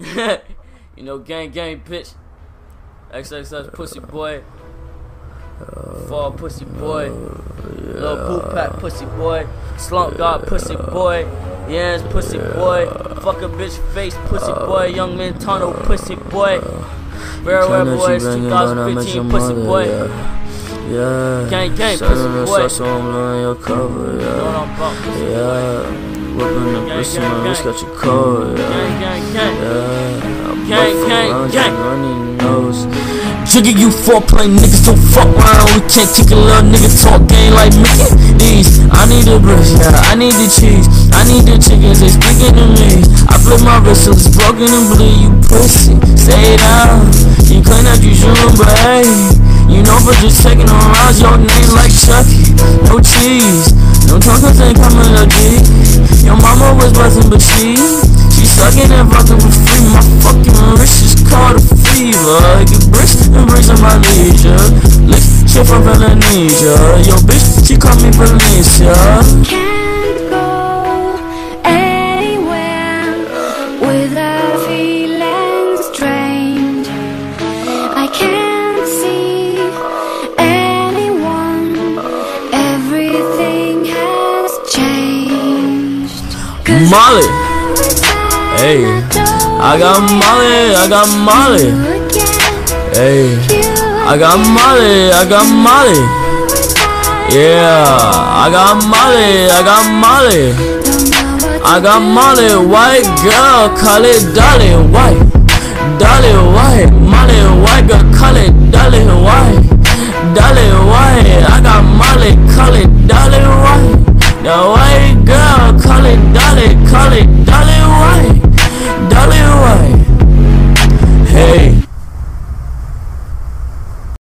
you know, gang, gang, bitch. XXX pussy boy. Fall pussy boy. Little poop pack pussy boy. Slump god pussy boy. Yams pussy boy. Fuck a bitch face pussy boy. Young man tunnel pussy boy. Rare Rare Boys 2015 pussy boy. Yeah. Gang, gang, pussy boy. sauce on blowing your cover, Going yeah. pussy boy. Yeah. Whipping the Gang, wrist gang, on my wrist, gang. got you cold, yeah. Yeah. I'm Gang, buffing gang, around gang. you, running nose. Jigga, you foreplay niggas don't fuck around. We can't take a little nigga talk game like Mickey D's. I need the brush, yeah, I need the cheese. I need the chickens, they speaking to me. I flip my wrist till it's broken and bleed. You pussy, stay down. You claim that you shouldn't, but hey, you know for just taking on rounds, your name like Chucky. No cheese, no tacos ain't coming to G. Your mama was bustin', but she, she sucking and fucking for free. My fucking wrist is caught a fever. I get bricks and bricks on my leisure. Lick shit from Valencia. Yo, bitch, she call me Valencia. Can't go anywhere without Molly, Hey, I got Molly, I got Molly. Hey, I got Molly, I got Molly. Yeah, I got Molly, I got Molly. I got Molly, white girl, call it Dolly, white. Dolly, white, Molly, white girl, call it Dolly, white. Dolly, white, I got Molly, call it Dolly, white. The girl,